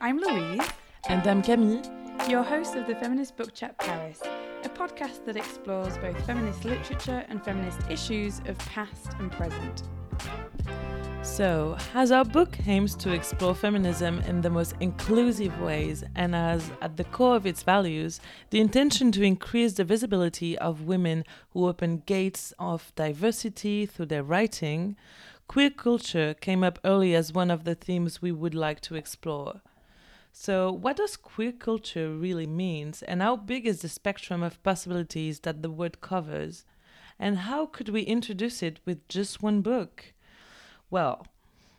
I'm Louise. And I'm Camille. Your host of the Feminist Book Chat Paris, a podcast that explores both feminist literature and feminist issues of past and present. So, as our book aims to explore feminism in the most inclusive ways and as at the core of its values the intention to increase the visibility of women who open gates of diversity through their writing, queer culture came up early as one of the themes we would like to explore. So, what does queer culture really means and how big is the spectrum of possibilities that the word covers? And how could we introduce it with just one book? Well,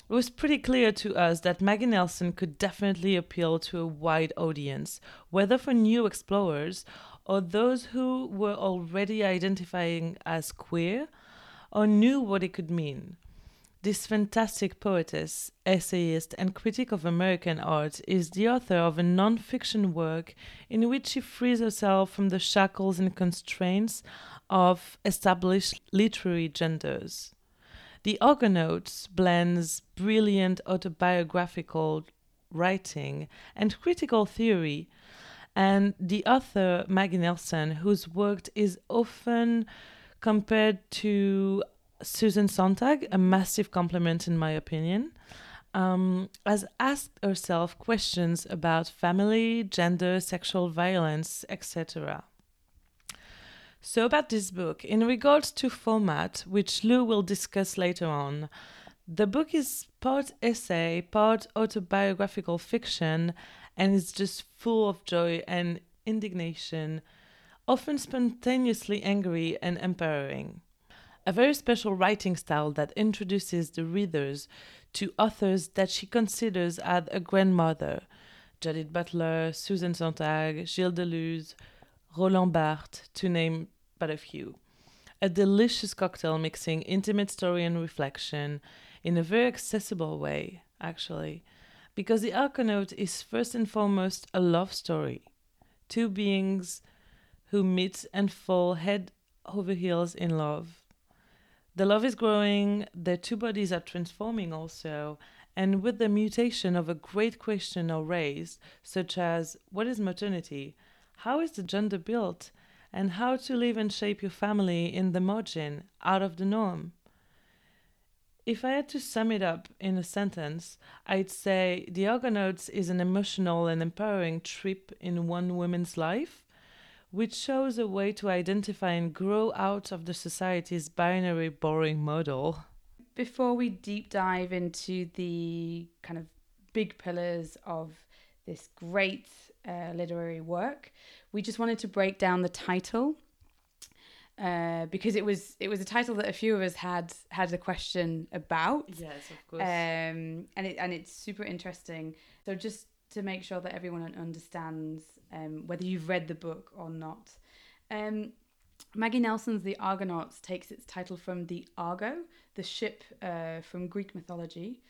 it was pretty clear to us that Maggie Nelson could definitely appeal to a wide audience, whether for new explorers or those who were already identifying as queer or knew what it could mean. This fantastic poetess, essayist, and critic of American art is the author of a non fiction work in which she frees herself from the shackles and constraints of established literary genders. The Argonauts blends brilliant autobiographical writing and critical theory, and the author Maggie Nelson, whose work is often compared to Susan Sontag, a massive compliment in my opinion, um, has asked herself questions about family, gender, sexual violence, etc. So, about this book, in regards to format, which Lou will discuss later on, the book is part essay, part autobiographical fiction, and it's just full of joy and indignation, often spontaneously angry and empowering a very special writing style that introduces the readers to authors that she considers as a grandmother Judith Butler, Susan Sontag, Gilles Deleuze, Roland Barthes, to name but a few. A delicious cocktail mixing intimate story and reflection in a very accessible way, actually, because The Argonaut is first and foremost a love story. Two beings who meet and fall head over heels in love the love is growing, the two bodies are transforming also, and with the mutation of a great question are raised, such as what is maternity? How is the gender built? And how to live and shape your family in the margin, out of the norm? If I had to sum it up in a sentence, I'd say The Argonauts is an emotional and empowering trip in one woman's life which shows a way to identify and grow out of the society's binary boring model. Before we deep dive into the kind of big pillars of this great uh, literary work, we just wanted to break down the title. Uh, because it was it was a title that a few of us had had a question about. Yes, of course. Um, and it and it's super interesting. So just to make sure that everyone understands um, whether you've read the book or not. Um, Maggie Nelson's The Argonauts takes its title from the Argo, the ship uh, from Greek mythology.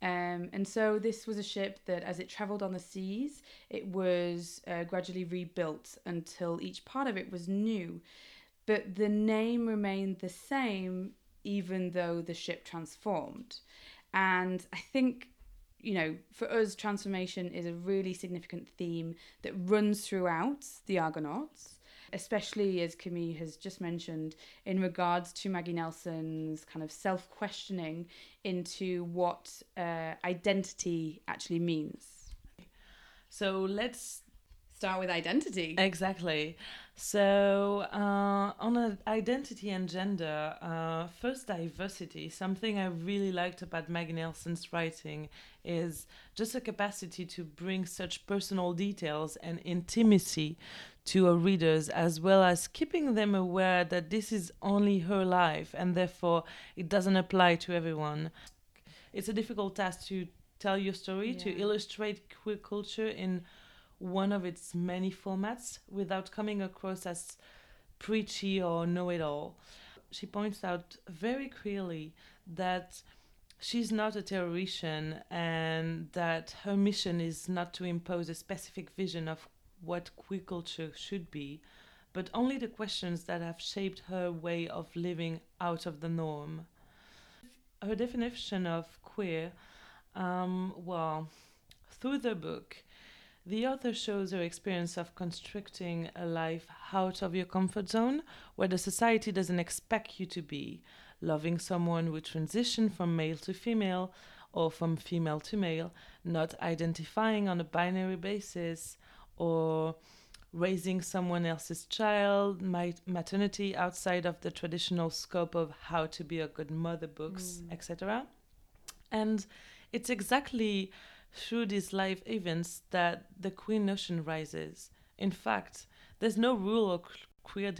Um, and so this was a ship that, as it travelled on the seas, it was uh, gradually rebuilt until each part of it was new. But the name remained the same even though the ship transformed. And I think you know, for us, transformation is a really significant theme that runs throughout the Argonauts, especially as Camille has just mentioned, in regards to Maggie Nelson's kind of self questioning into what uh, identity actually means. So let's start with identity. Exactly. So, uh, on identity and gender, uh, first diversity, something I really liked about Maggie Nelson's writing is just a capacity to bring such personal details and intimacy to her readers, as well as keeping them aware that this is only her life and therefore it doesn't apply to everyone. It's a difficult task to tell your story, yeah. to illustrate queer culture in one of its many formats without coming across as preachy or know it all. She points out very clearly that she's not a theoretician and that her mission is not to impose a specific vision of what queer culture should be, but only the questions that have shaped her way of living out of the norm. Her definition of queer, um, well, Through the book, the author shows her experience of constructing a life out of your comfort zone, where the society doesn't expect you to be, loving someone who transitioned from male to female or from female to male, not identifying on a binary basis, or raising someone else's child, maternity outside of the traditional scope of how to be a good mother books, Mm. etc. And it's exactly through these live events that the queer notion rises. In fact, there's no rule or queer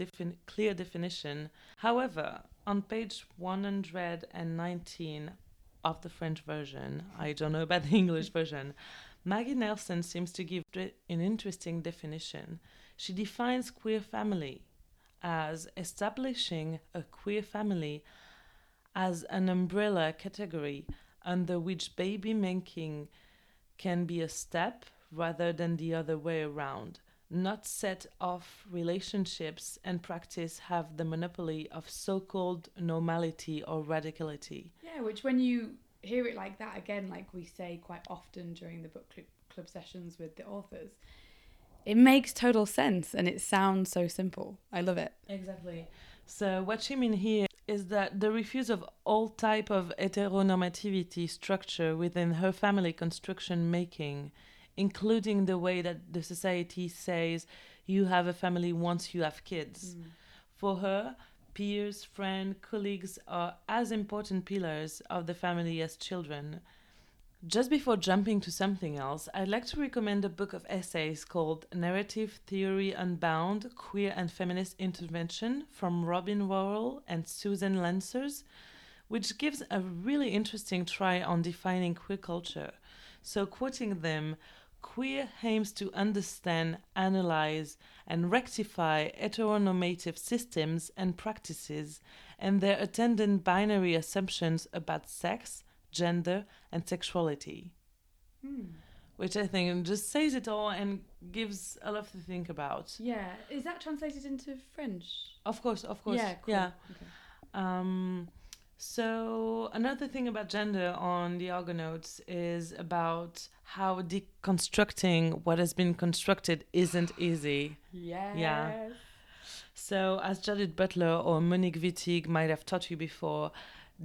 clear definition. However, on page 119 of the French version, I don't know about the English version, Maggie Nelson seems to give an interesting definition. She defines queer family as establishing a queer family as an umbrella category under which baby making can be a step rather than the other way around. Not set off relationships and practice have the monopoly of so called normality or radicality. Yeah, which when you hear it like that again, like we say quite often during the book club, club sessions with the authors, it makes total sense and it sounds so simple. I love it. Exactly. So what you mean here is that the refuse of all type of heteronormativity structure within her family construction making, including the way that the society says you have a family once you have kids. Mm. For her, peers, friends, colleagues are as important pillars of the family as children. Just before jumping to something else, I'd like to recommend a book of essays called Narrative Theory Unbound Queer and Feminist Intervention from Robyn Warhol and Susan Lancers, which gives a really interesting try on defining queer culture. So, quoting them, queer aims to understand, analyze, and rectify heteronormative systems and practices and their attendant binary assumptions about sex, gender, and sexuality. Which I think just says it all and gives a lot to think about. Yeah, is that translated into French? Of course, of course. Yeah, cool. Yeah. Okay. Um, so another thing about gender on the Argonauts is about how deconstructing what has been constructed isn't easy. Yes. Yeah. So, as Judith Butler or Monique Wittig might have taught you before,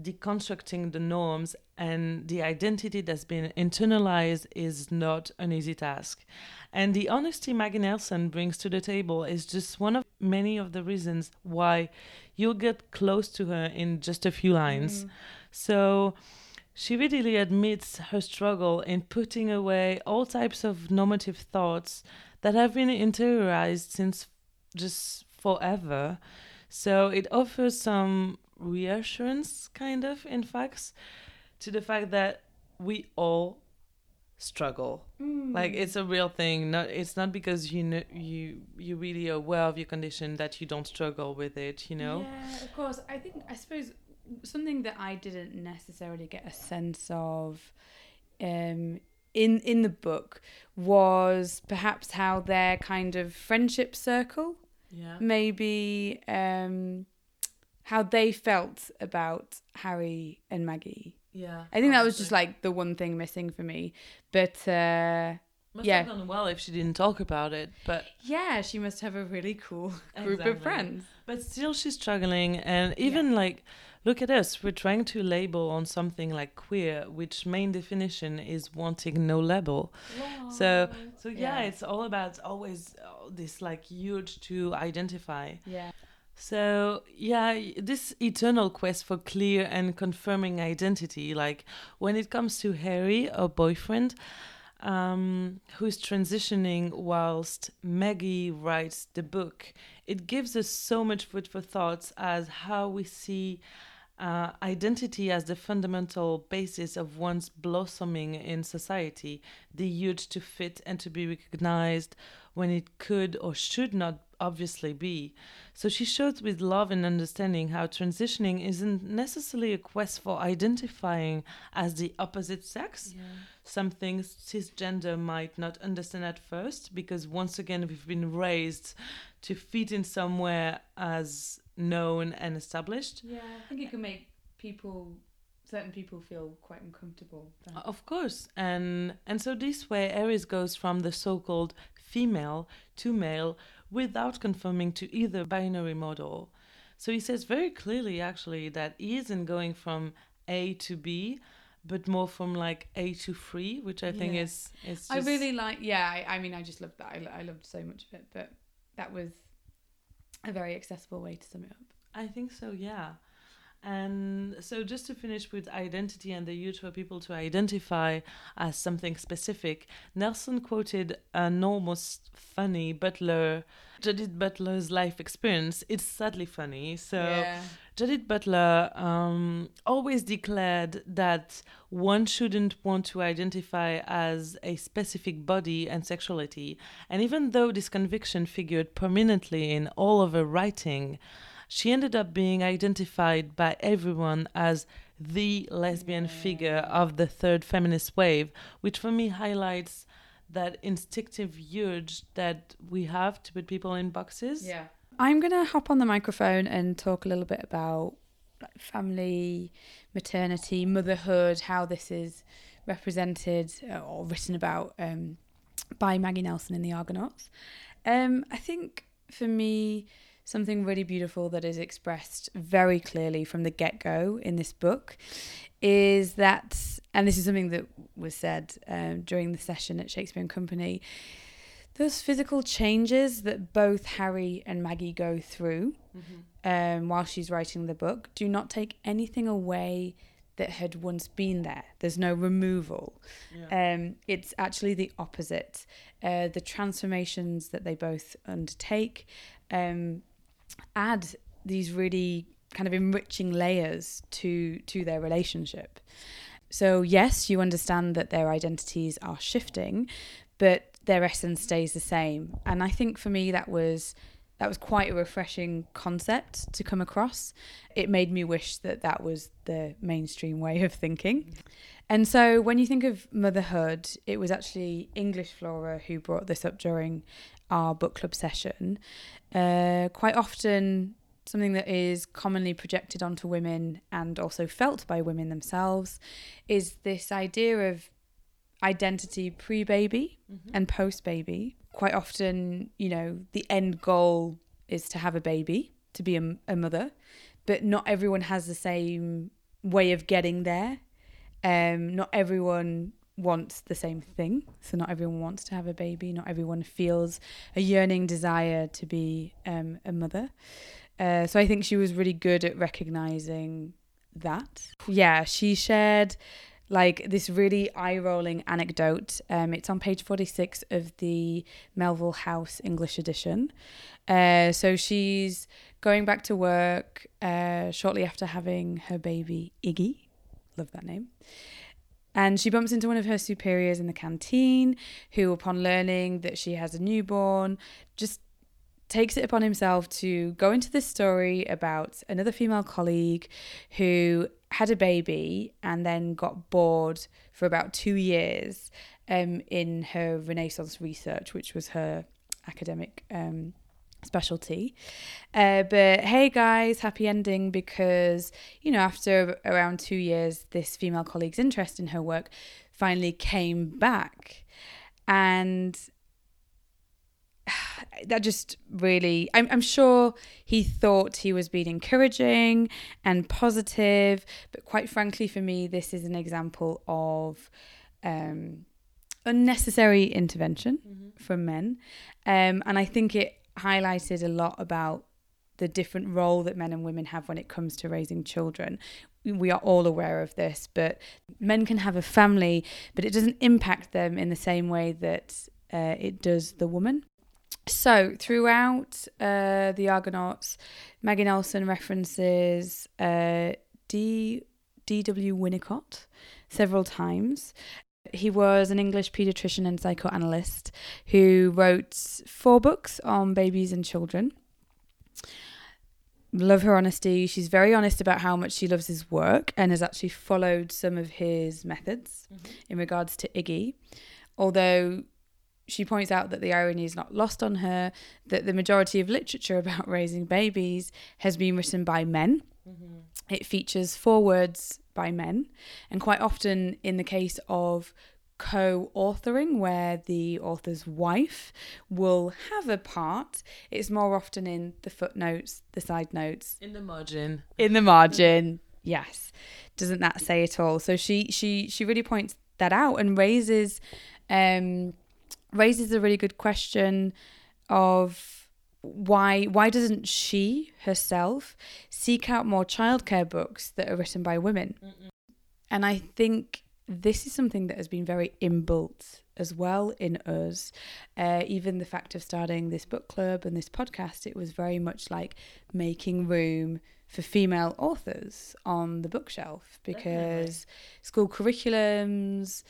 deconstructing the norms and the identity that's been internalized is not an easy task. And the honesty Maggie Nelson brings to the table is just one of many of the reasons why you'll get close to her in just a few lines. Mm. So, she readily admits her struggle in putting away all types of normative thoughts that have been interiorized since just forever. So it offers some reassurance, kind of, in fact, to the fact that we all struggle. Like Mm. it's a real thing. Not it's not because you know you you really are aware of your condition that you don't struggle with it. You know. Yeah, of course. I think I suppose something that I didn't necessarily get a sense of um in in the book was perhaps how their kind of friendship circle Yeah. maybe um how they felt about Harry and Maggie. Yeah. I think that was just like the one thing missing for me. But uh Must yeah. have gone well if she didn't talk about it, but yeah, she must have a really cool group Exactly. of friends. but still she's struggling. And even like, look at us, we're trying to label on something like queer, which main definition is wanting no label. So, so yeah, Yeah. it's all about always uh, this like huge to identify. Yeah. So yeah, this eternal quest for clear and confirming identity, like when it comes to Harry, a boyfriend, um, who's transitioning whilst Maggie writes the book, it gives us so much food for thoughts as how we see uh, identity as the fundamental basis of one's blossoming in society, the urge to fit and to be recognized when it could or should not obviously be. So she showed with love and understanding how transitioning isn't necessarily a quest for identifying as the opposite sex, something cisgender might not understand at first, because once again, we've been raised to fit in somewhere as known and established. Yeah, I think it can make people certain people feel quite uncomfortable. then. Of course, and and so this way, Harry's goes from the so-called female to male without conforming to either binary model. So he says very clearly, actually, that he isn't going from A to B, but more from like A to free, which I think Yeah. is is. I really like. Yeah, I, I mean, I just loved that. I, I loved so much of it, but that was a very accessible way to sum it up. I think so, yeah. And so, just to finish with identity and the use for people to identify as something specific, Nelson quoted an almost funny Butler, Judith Butler's life experience. It's sadly funny. So, yeah. Judith Butler um, always declared that one shouldn't want to identify as a specific body and sexuality. And even though this conviction figured prominently in all of her writing, she ended up being identified by everyone as the lesbian figure of the third feminist wave, which for me highlights that instinctive urge that we have to put people in boxes. Yeah. I'm going to hop on the microphone and talk a little bit about like, family, maternity, motherhood, how this is represented uh, or written about um, by Maggie Nelson in The Argonauts. Um, I think for me, something really beautiful that is expressed very clearly from the get go in this book is that, and this is something that was said um, during the session at Shakespeare and Company, those physical changes that both Harry and Maggie go through um, while she's writing the book do not take anything away that had once been there. There's no removal. Yeah. Um, it's actually the opposite. Uh, the transformations that they both undertake um, add these really kind of enriching layers to to their relationship. So yes, you understand that their identities are shifting, but their essence stays the same. And I think for me that was that was quite a refreshing concept to come across. It made me wish that that was the mainstream way of thinking. And so when you think of motherhood, it was actually English Flora who brought this up during our book club session. Uh, quite often, something that is commonly projected onto women and also felt by women themselves is this idea of identity pre baby and post baby. Quite often, you know, the end goal is to have a baby, to be a, a mother, but not everyone has the same way of getting there. Um, not everyone wants the same thing. So, not everyone wants to have a baby. Not everyone feels a yearning desire to be um, a mother. Uh, so, I think she was really good at recognizing that. Yeah, she shared like this really eye rolling anecdote. Um, it's on page 46 of the Melville House English edition. Uh, so she's going back to work uh, shortly after having her baby, Iggy. Love that name. And she bumps into one of her superiors in the canteen, who, upon learning that she has a newborn, just takes it upon himself to go into this story about another female colleague who had a baby and then got bored for about two years um, in her Renaissance research, which was her academic um, specialty. Uh, but hey, guys, happy ending because, you know, after around two years, this female colleague's interest in her work finally came back. And that just really I'm, I'm sure he thought he was being encouraging and positive but quite frankly for me this is an example of um, unnecessary intervention from men um, and i think it highlighted a lot about the different role that men and women have when it comes to raising children we are all aware of this but men can have a family but it doesn't impact them in the same way that uh, it does the woman so throughout uh, the Argonauts, Maggie Nelson references uh, D. D.W. Winnicott several times. He was an English pediatrician and psychoanalyst who wrote four books on babies and children. Love her honesty. She's very honest about how much she loves his work and has actually followed some of his methods mm-hmm. in regards to Iggy. Although she points out that the irony is not lost on her that the majority of literature about raising babies has been written by men. Mm-hmm. It features four words by men. And quite often, in the case of co authoring, where the author's wife will have a part, it's more often in the footnotes, the side notes, In the margin. in the margin. yes. Doesn't that say it all? So she she she really points that out and raises um raises a really good question of why why doesn't she herself seek out more childcare books that are written by women? And I think this is something that has been very inbuilt as well in us. Uh, even the fact of starting this book club and this podcast, it was very much like making room for female authors on the bookshelf because school curriculums,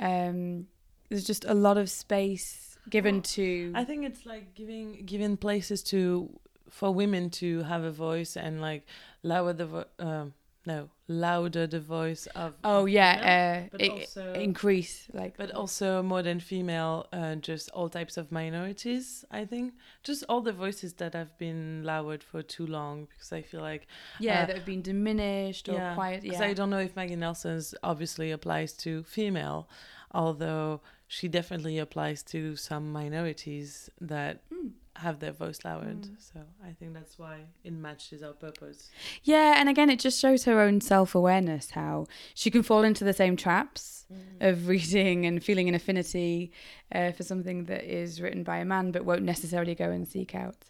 um, there's just a lot of space given Well, to. I think it's like giving giving places to for women to have a voice and like lower the vo- um no louder the voice of oh yeah, female, uh, also increase like. but also more than female uh, just all types of minorities i think just all the voices that have been lowered for too long because i feel like yeah, uh, that have been diminished or yeah quiet. because Yeah, i don't know if maggie nelson's obviously applies to female although she definitely applies to some minorities that Mm. have their voice lowered Mm. so i think that's why it matches our purpose Yeah, and again, it just shows her own self awareness how she can fall into the same traps of reading and feeling an affinity uh, for something that is written by a man, but won't necessarily go and seek out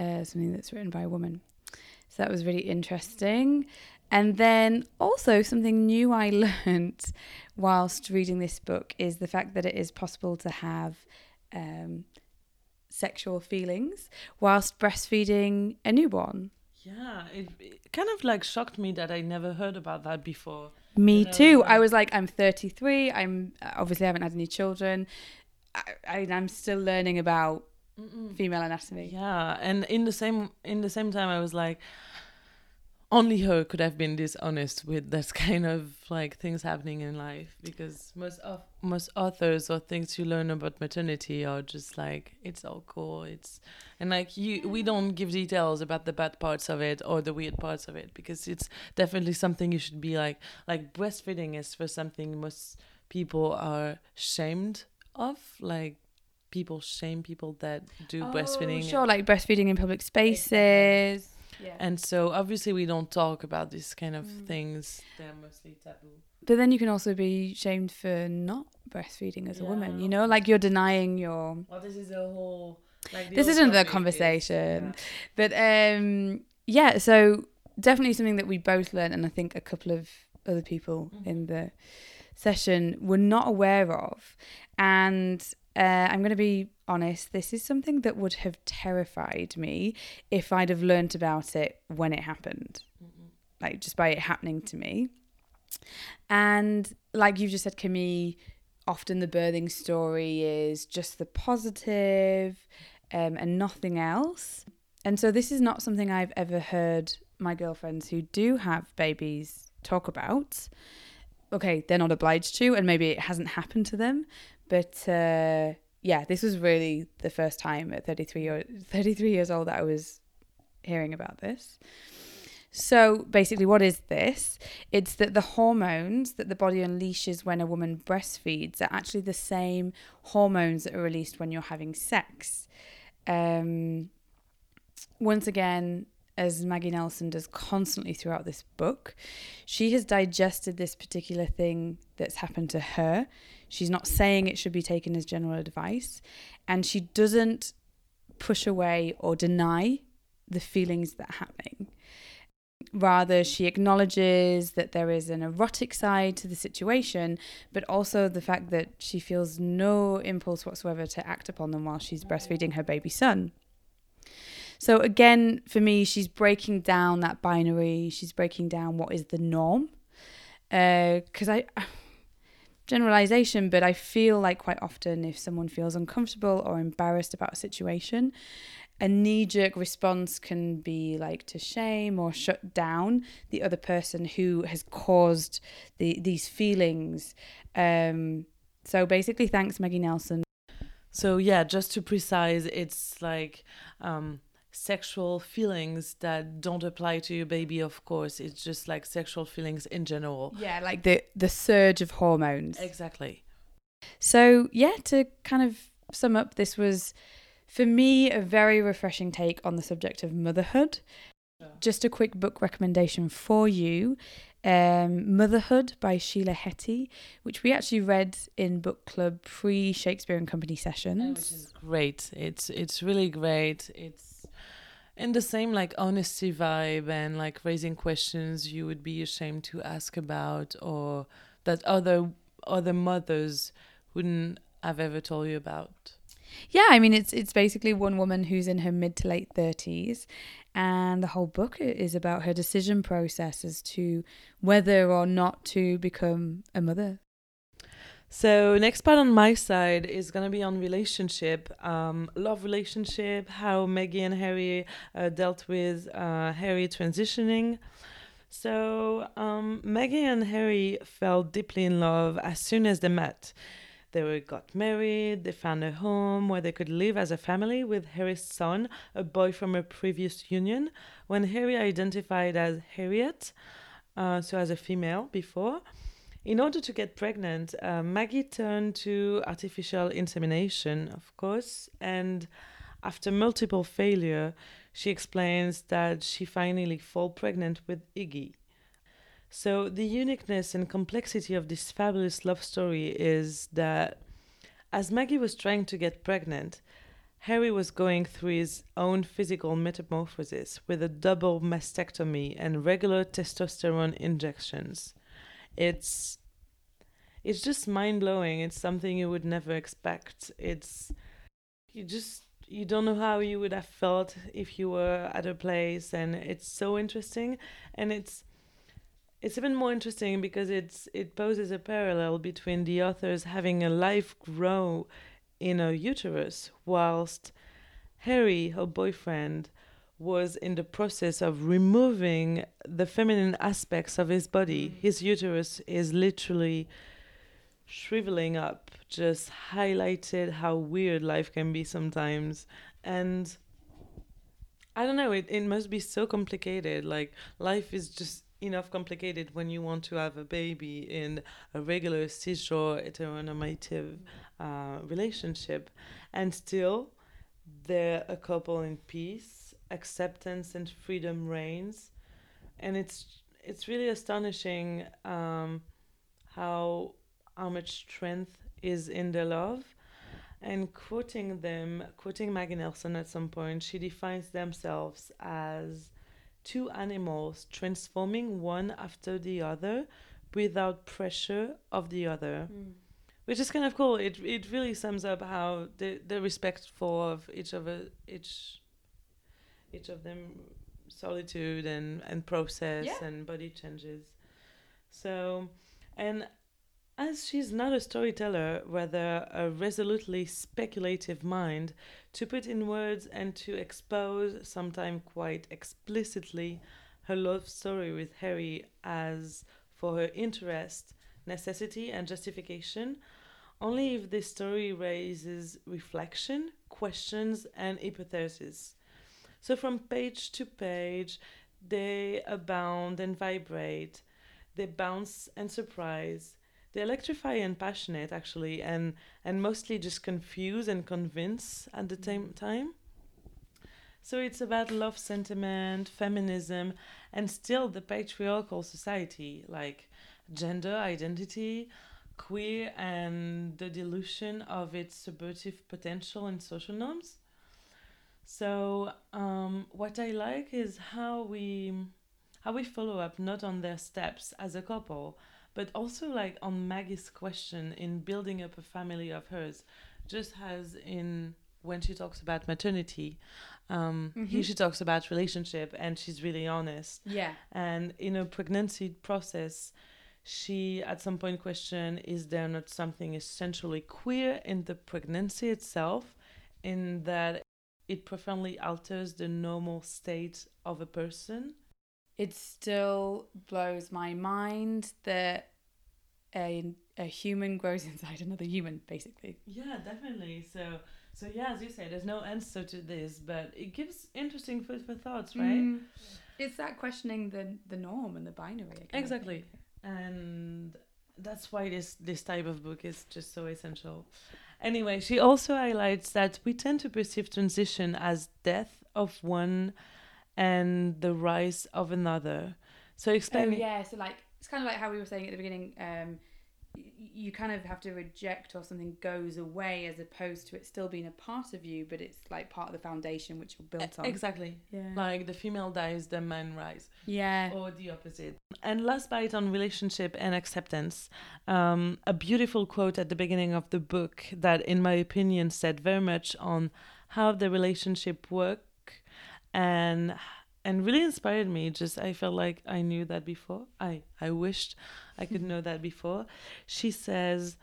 uh, something that's written by a woman. So that was really interesting. And then also, something new I learned whilst reading this book is the fact that it is possible to have um, sexual feelings whilst breastfeeding a newborn. yeah it, it kind of like shocked me that i never heard about that before Me know, too. like- I was like, I'm 33. I'm obviously haven't had any children. I, I, I'm still learning about female anatomy. Yeah, and in the same in the same time, I was like, only her could have been this honest with that kind of like things happening in life because most of most authors or things you learn about maternity are just like it's all cool it's and like you we mm. don't give details about the bad parts of it or the weird parts of it because it's definitely something you should be like like breastfeeding is for something most people are shamed of like people shame people that do oh, breastfeeding. Oh, Sure, like breastfeeding in public spaces. Yeah. and so obviously we don't talk about these kind of Mm. things. They're mostly taboo. But then you can also be shamed for not breastfeeding as a woman. You know, like you're denying your. Well, this is a whole like This isn't the conversation. But um, yeah, so definitely something that we both learned, and I think a couple of other people Mhm. in the session were not aware of. And uh, I'm going to be honest, this is something that would have terrified me if I'd have learnt about it when it happened, like just by it happening to me. And like you just said, Camille, often the birthing story is just the positive um, and nothing else. And so this is not something I've ever heard my girlfriends who do have babies talk about. Okay, they're not obliged to, and maybe it hasn't happened to them, but uh, yeah, this was really the first time at 33 year, 33 years old that I was hearing about this. So basically, what is this? It's that the hormones that the body unleashes when a woman breastfeeds are actually the same hormones that are released when you're having sex. Um, once again, as Maggie Nelson does constantly throughout this book, she has digested this particular thing that's happened to her. She's not saying it should be taken as general advice, and she doesn't push away or deny the feelings that are happening. Rather, she acknowledges that there is an erotic side to the situation, but also the fact that she feels no impulse whatsoever to act upon them while she's breastfeeding her baby son. So, again, for me, she's breaking down that binary, she's breaking down what is the norm. Uh, because I. Generalization, but I feel like quite often if someone feels uncomfortable or embarrassed about a situation, a knee jerk response can be like to shame or shut down the other person who has caused the these feelings. Um, so basically, thanks Maggie Nelson. So yeah, just to precise, it's like um, sexual feelings that don't apply to your baby of course it's just like sexual feelings in general Yeah, like the the surge of hormones. exactly So, yeah, to kind of sum up, this was for me a very refreshing take on the subject of motherhood. Yeah. Just a quick book recommendation for you um, Motherhood by Sheila Heti, which we actually read in book club pre Shakespeare and Company sessions. which sessions. is great it's it's really great it's in the same like honesty vibe and like raising questions you would be ashamed to ask about or that other other mothers wouldn't have ever told you about Yeah, I mean it's it's basically one woman who's in her mid to late thirties, and the whole book is about her decision process as to whether or not to become a mother. So next part on my side is gonna be on relationship, um, love relationship, how Maggie and Harry uh, dealt with uh, Harry transitioning. So um, Maggie and Harry fell deeply in love as soon as they met. They were, got married. They found a home where they could live as a family with Harry's son, a boy from a previous union. When Harry identified as Harriet, uh, so as a female before. In order to get pregnant, uh, Maggie turned to artificial insemination, of course, and after multiple failure, she explains that she finally fall pregnant with Iggy. So the uniqueness and complexity of this fabulous love story is that as Maggie was trying to get pregnant, Harry was going through his own physical metamorphosis with a double mastectomy and regular testosterone injections it's it's just mind blowing. It's something you would never expect. It's you just you don't know how you would have felt if you were at a place and it's so interesting and it's it's even more interesting because it's it poses a parallel between the authors having a life grow in a uterus whilst Harry, her boyfriend, was in the process of removing the feminine aspects of his body. His uterus is literally shriveling up, just highlighted how weird life can be sometimes. And I don't know, it, it must be so complicated. Like, life is just enough complicated when you want to have a baby in a regular cisgender heteronormative uh, relationship. And still, they're a couple in peace, acceptance and freedom reigns. And it's it's really astonishing um, how how much strength is in their love. And quoting them, quoting Maggie Nelson at some point, she defines themselves as two animals transforming one after the other without pressure of the other which is kind of cool. It it really sums up how the the respectful of each a, each each of them solitude and and process Yeah. and body changes. So, and as she's not a storyteller, rather a resolutely speculative mind, to put in words and to expose, sometimes quite explicitly, her love story with Harry as for her interest, necessity, and justification, only if this story raises reflection, questions, and hypotheses. So from page to page, they abound and vibrate, they bounce and surprise, they electrify and passionate actually, and and mostly just confuse and convince at the mm-hmm. same time. So it's about love sentiment, feminism, and still the patriarchal society, like gender identity, queer, and the dilution of its subversive potential and social norms. So um, what I like is how we how we follow up not on their steps as a couple, but also like on Maggie's question in building up a family of hers, just as in when she talks about maternity, um, here Mhm. she talks about relationship and she's really honest. Yeah. And in a pregnancy process, she at some point questioned is there not something essentially queer in the pregnancy itself, in that it profoundly alters the normal state of a person? It still blows my mind that a a human grows inside another human, basically. Yeah, definitely. So So yeah, as you say, there's no answer to this, but it gives interesting food for thoughts, right? Mm. It's that questioning the the norm and the binary. Exactly. and that's why this this type of book is just so essential anyway she also highlights that we tend to perceive transition as death of one and the rise of another so Oh explain yeah, so like it's kind of like how we were saying at the beginning. Um, you kind of have to reject or something goes away as opposed to it still being a part of you, but it's like part of the foundation which you're built on. exactly Yeah. like the female dies the man rise yeah. or the opposite. And last bite on relationship and acceptance. Um, a beautiful quote at the beginning of the book that, in my opinion, said very much on how the relationship work and and really inspired me. Just I felt like I knew that before. I I wished I could know that before. She says.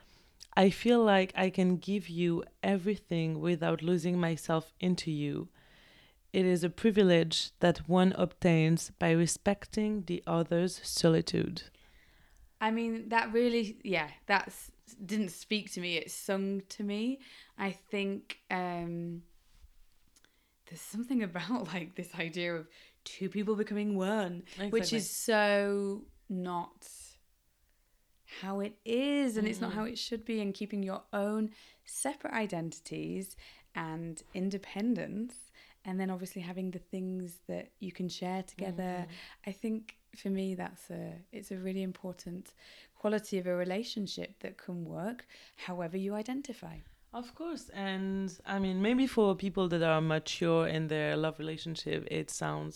I feel like I can give you everything without losing myself into you. It is a privilege that one obtains by respecting the other's solitude. I mean, that really, yeah, that's didn't speak to me. It sung to me. I think um, there's something about like this idea of two people becoming one, which is so not how it is, and it's not Mhm. how it should be. And keeping your own separate identities and independence, and then obviously having the things that you can share together. I think for me that's a it's a really important quality of a relationship that can work however you identify. Of course, and I mean, maybe for people that are mature in their love relationship, it sounds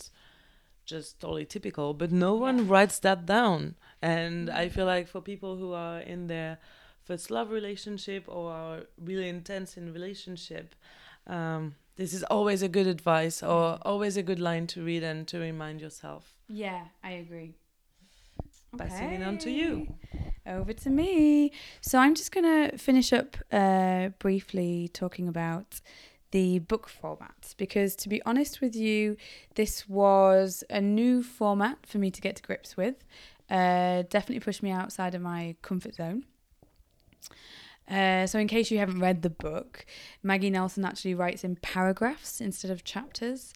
just totally typical, but no one writes that down. And I feel like for people who are in their first love relationship or are really intense in relationship, um, this is always a good advice or always a good line to read and to remind yourself. Yeah, I agree. Passing it on to you. Over to me. So I'm just going to finish up uh, briefly talking about the book format because, to be honest with you, this was a new format for me to get to grips with. Uh, definitely pushed me outside of my comfort zone. Uh, so, in case you haven't read the book, Maggie Nelson actually writes in paragraphs instead of chapters.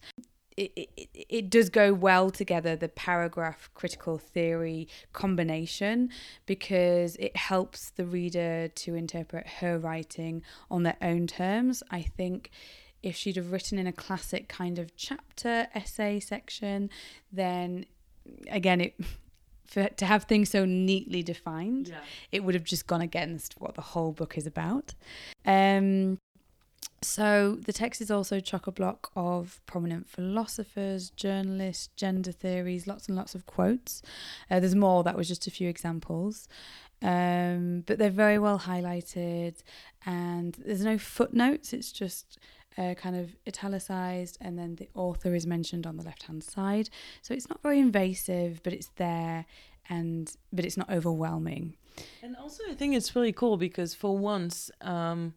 It, it, it does go well together, the paragraph critical theory combination, because it helps the reader to interpret her writing on their own terms. I think if she'd have written in a classic kind of chapter essay section, then again, it for to have things so neatly defined Yeah. it would have just gone against what the whole book is about. Um, so the text is also chock a block of prominent philosophers, journalists, gender theories, lots and lots of quotes. Uh, there's more. That was just a few examples. Um, but they're very well highlighted, and there's no footnotes. It's just uh, kind of italicized, and then the author is mentioned on the left hand side. So it's not very invasive, but it's there, and but it's not overwhelming. And also, I think it's really cool because for once, um,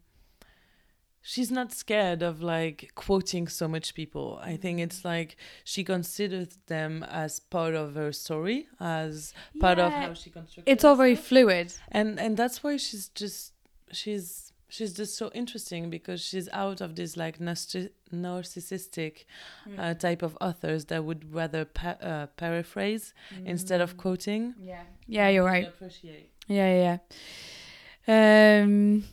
she's not scared of like quoting so much people. I think it's like she considers them as part of her story, as part of how she constructed. it's all very fluid. and and that's why she's just she's she's just so interesting because she's out of this like narci- narcissistic uh, type of authors that would rather pa- uh, paraphrase instead of quoting. Yeah. Yeah, you're right. appreciate. Yeah, yeah. yeah. Um,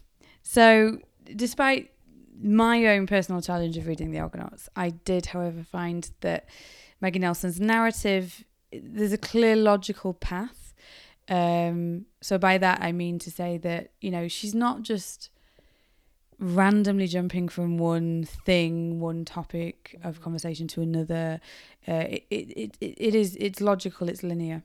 so, despite my own personal challenge of reading The Argonauts, I did, however, find that Maggie Nelson's narrative, there's a clear logical path. Um, so, by that, I mean to say that, you know, she's not just randomly jumping from one thing, one topic of conversation to another. Uh, it, it, it, it is, it's logical, it's linear.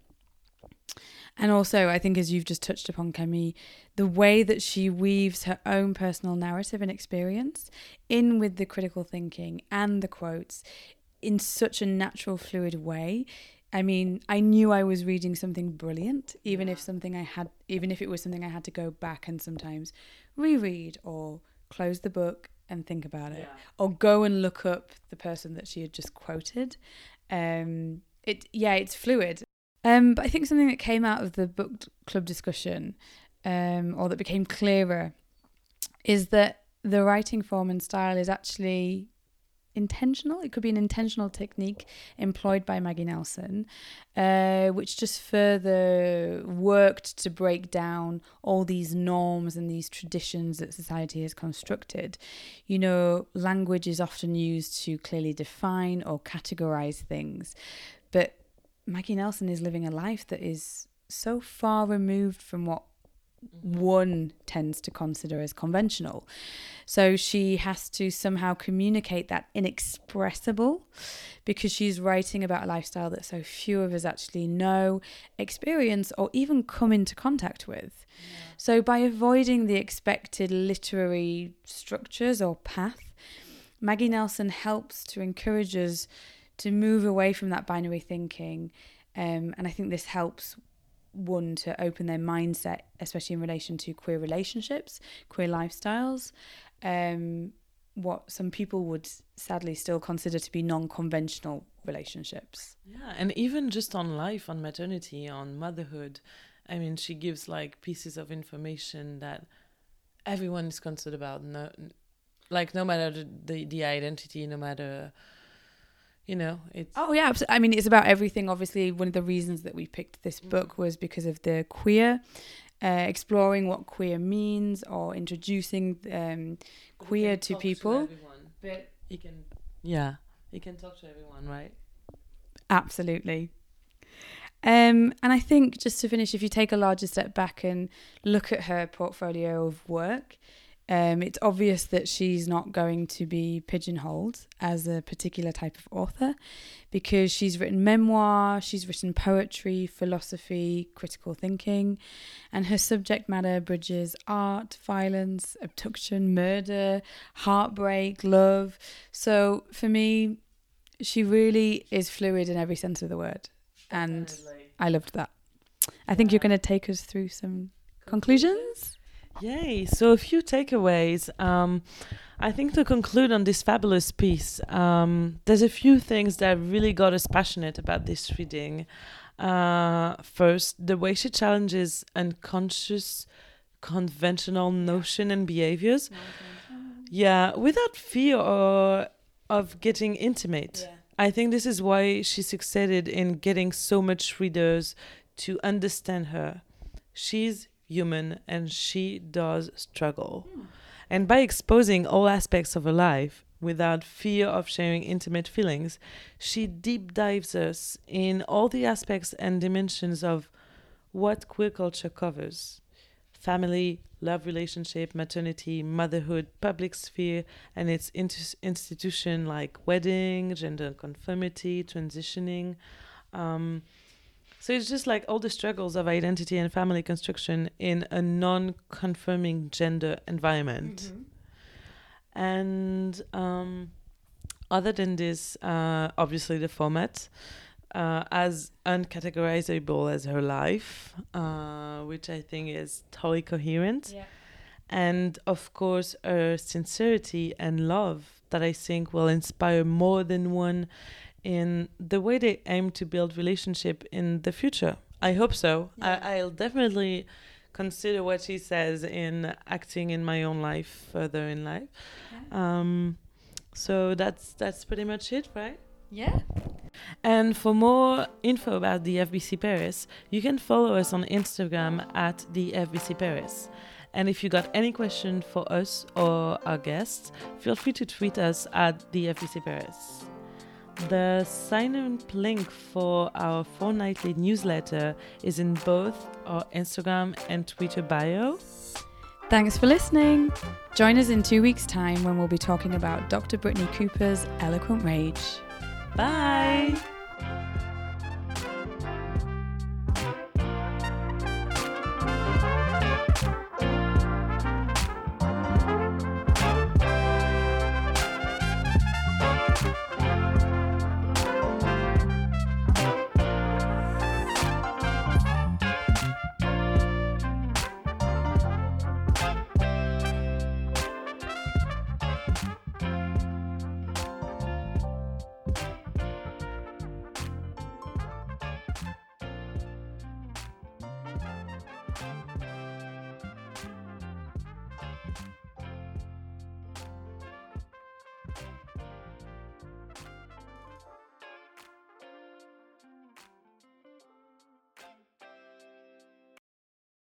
And also, I think, as you've just touched upon, Camille, the way that she weaves her own personal narrative and experience in with the critical thinking and the quotes in such a natural, fluid way. I mean, I knew I was reading something brilliant, even if something I had, even if it was something I had to go back and sometimes reread or close the book and think about it, or go and look up the person that she had just quoted. Um, it, yeah, it's fluid. Um, but I think something that came out of the book club discussion, um, or that became clearer, is that the writing form and style is actually intentional. It could be an intentional technique employed by Maggie Nelson, uh, which just further worked to break down all these norms and these traditions that society has constructed. You know, language is often used to clearly define or categorize things, but Maggie Nelson is living a life that is so far removed from what mm-hmm. one tends to consider as conventional. So she has to somehow communicate that inexpressible because she's writing about a lifestyle that so few of us actually know, experience, or even come into contact with. Yeah. So by avoiding the expected literary structures or path, Maggie Nelson helps to encourage us to move away from that binary thinking. Um, and I think this helps one to open their mindset, especially in relation to queer relationships, queer lifestyles, um, what some people would sadly still consider to be non-conventional relationships. Yeah, and even just on life, on maternity, on motherhood, I mean, she gives like pieces of information that everyone is concerned about. No, like no matter the, the identity, no matter you know it's oh yeah i mean it's about everything. Obviously one of the reasons that we picked this mm. book was because of the queer uh, exploring what queer means or introducing um, queer to people. to but you can yeah you can talk to everyone right? Absolutely. Um, and I think just to finish, if you take a larger step back and look at her portfolio of work, um, it's obvious that she's not going to be pigeonholed as a particular type of author because she's written memoir, she's written poetry, philosophy, critical thinking, and her subject matter bridges art, violence, abduction, murder, heartbreak, love. So for me, she really is fluid in every sense of the word. And. I loved that. I think yeah. you're going to take us through some conclusions. Yay! So a few takeaways. Um, I think to conclude on this fabulous piece, um, there's a few things that really got us passionate about this reading. Uh, first, the way she challenges unconscious, conventional notion and behaviors. Yeah, without fear or of getting intimate. Yeah. I think this is why she succeeded in getting so much readers to understand her. She's human and she does struggle. Mm. And by exposing all aspects of her life without fear of sharing intimate feelings, she deep dives us in all the aspects and dimensions of what queer culture covers family, love relationship, maternity, motherhood, public sphere, and its institution like wedding, gender conformity, transitioning. Um, so it's just like all the struggles of identity and family construction in a non confirming gender environment. Mm-hmm. And um, other than this, uh, obviously the format. Uh, as uncategorizable as her life, uh, which I think is totally coherent. Yeah. And of course, her sincerity and love that I think will inspire more than one in the way they aim to build relationship in the future. I hope so. Yeah. I, I'll definitely consider what she says in acting in my own life further in life. Yeah. Um, so that's that's pretty much it, right? Yeah. And for more info about the FBC Paris, you can follow us on Instagram at the FBC Paris. And if you got any question for us or our guests, feel free to tweet us at the FBC Paris. The sign up link for our fortnightly newsletter is in both our Instagram and Twitter bio. Thanks for listening. Join us in two weeks' time when we'll be talking about Dr. Brittney Cooper's Eloquent Rage. Bye.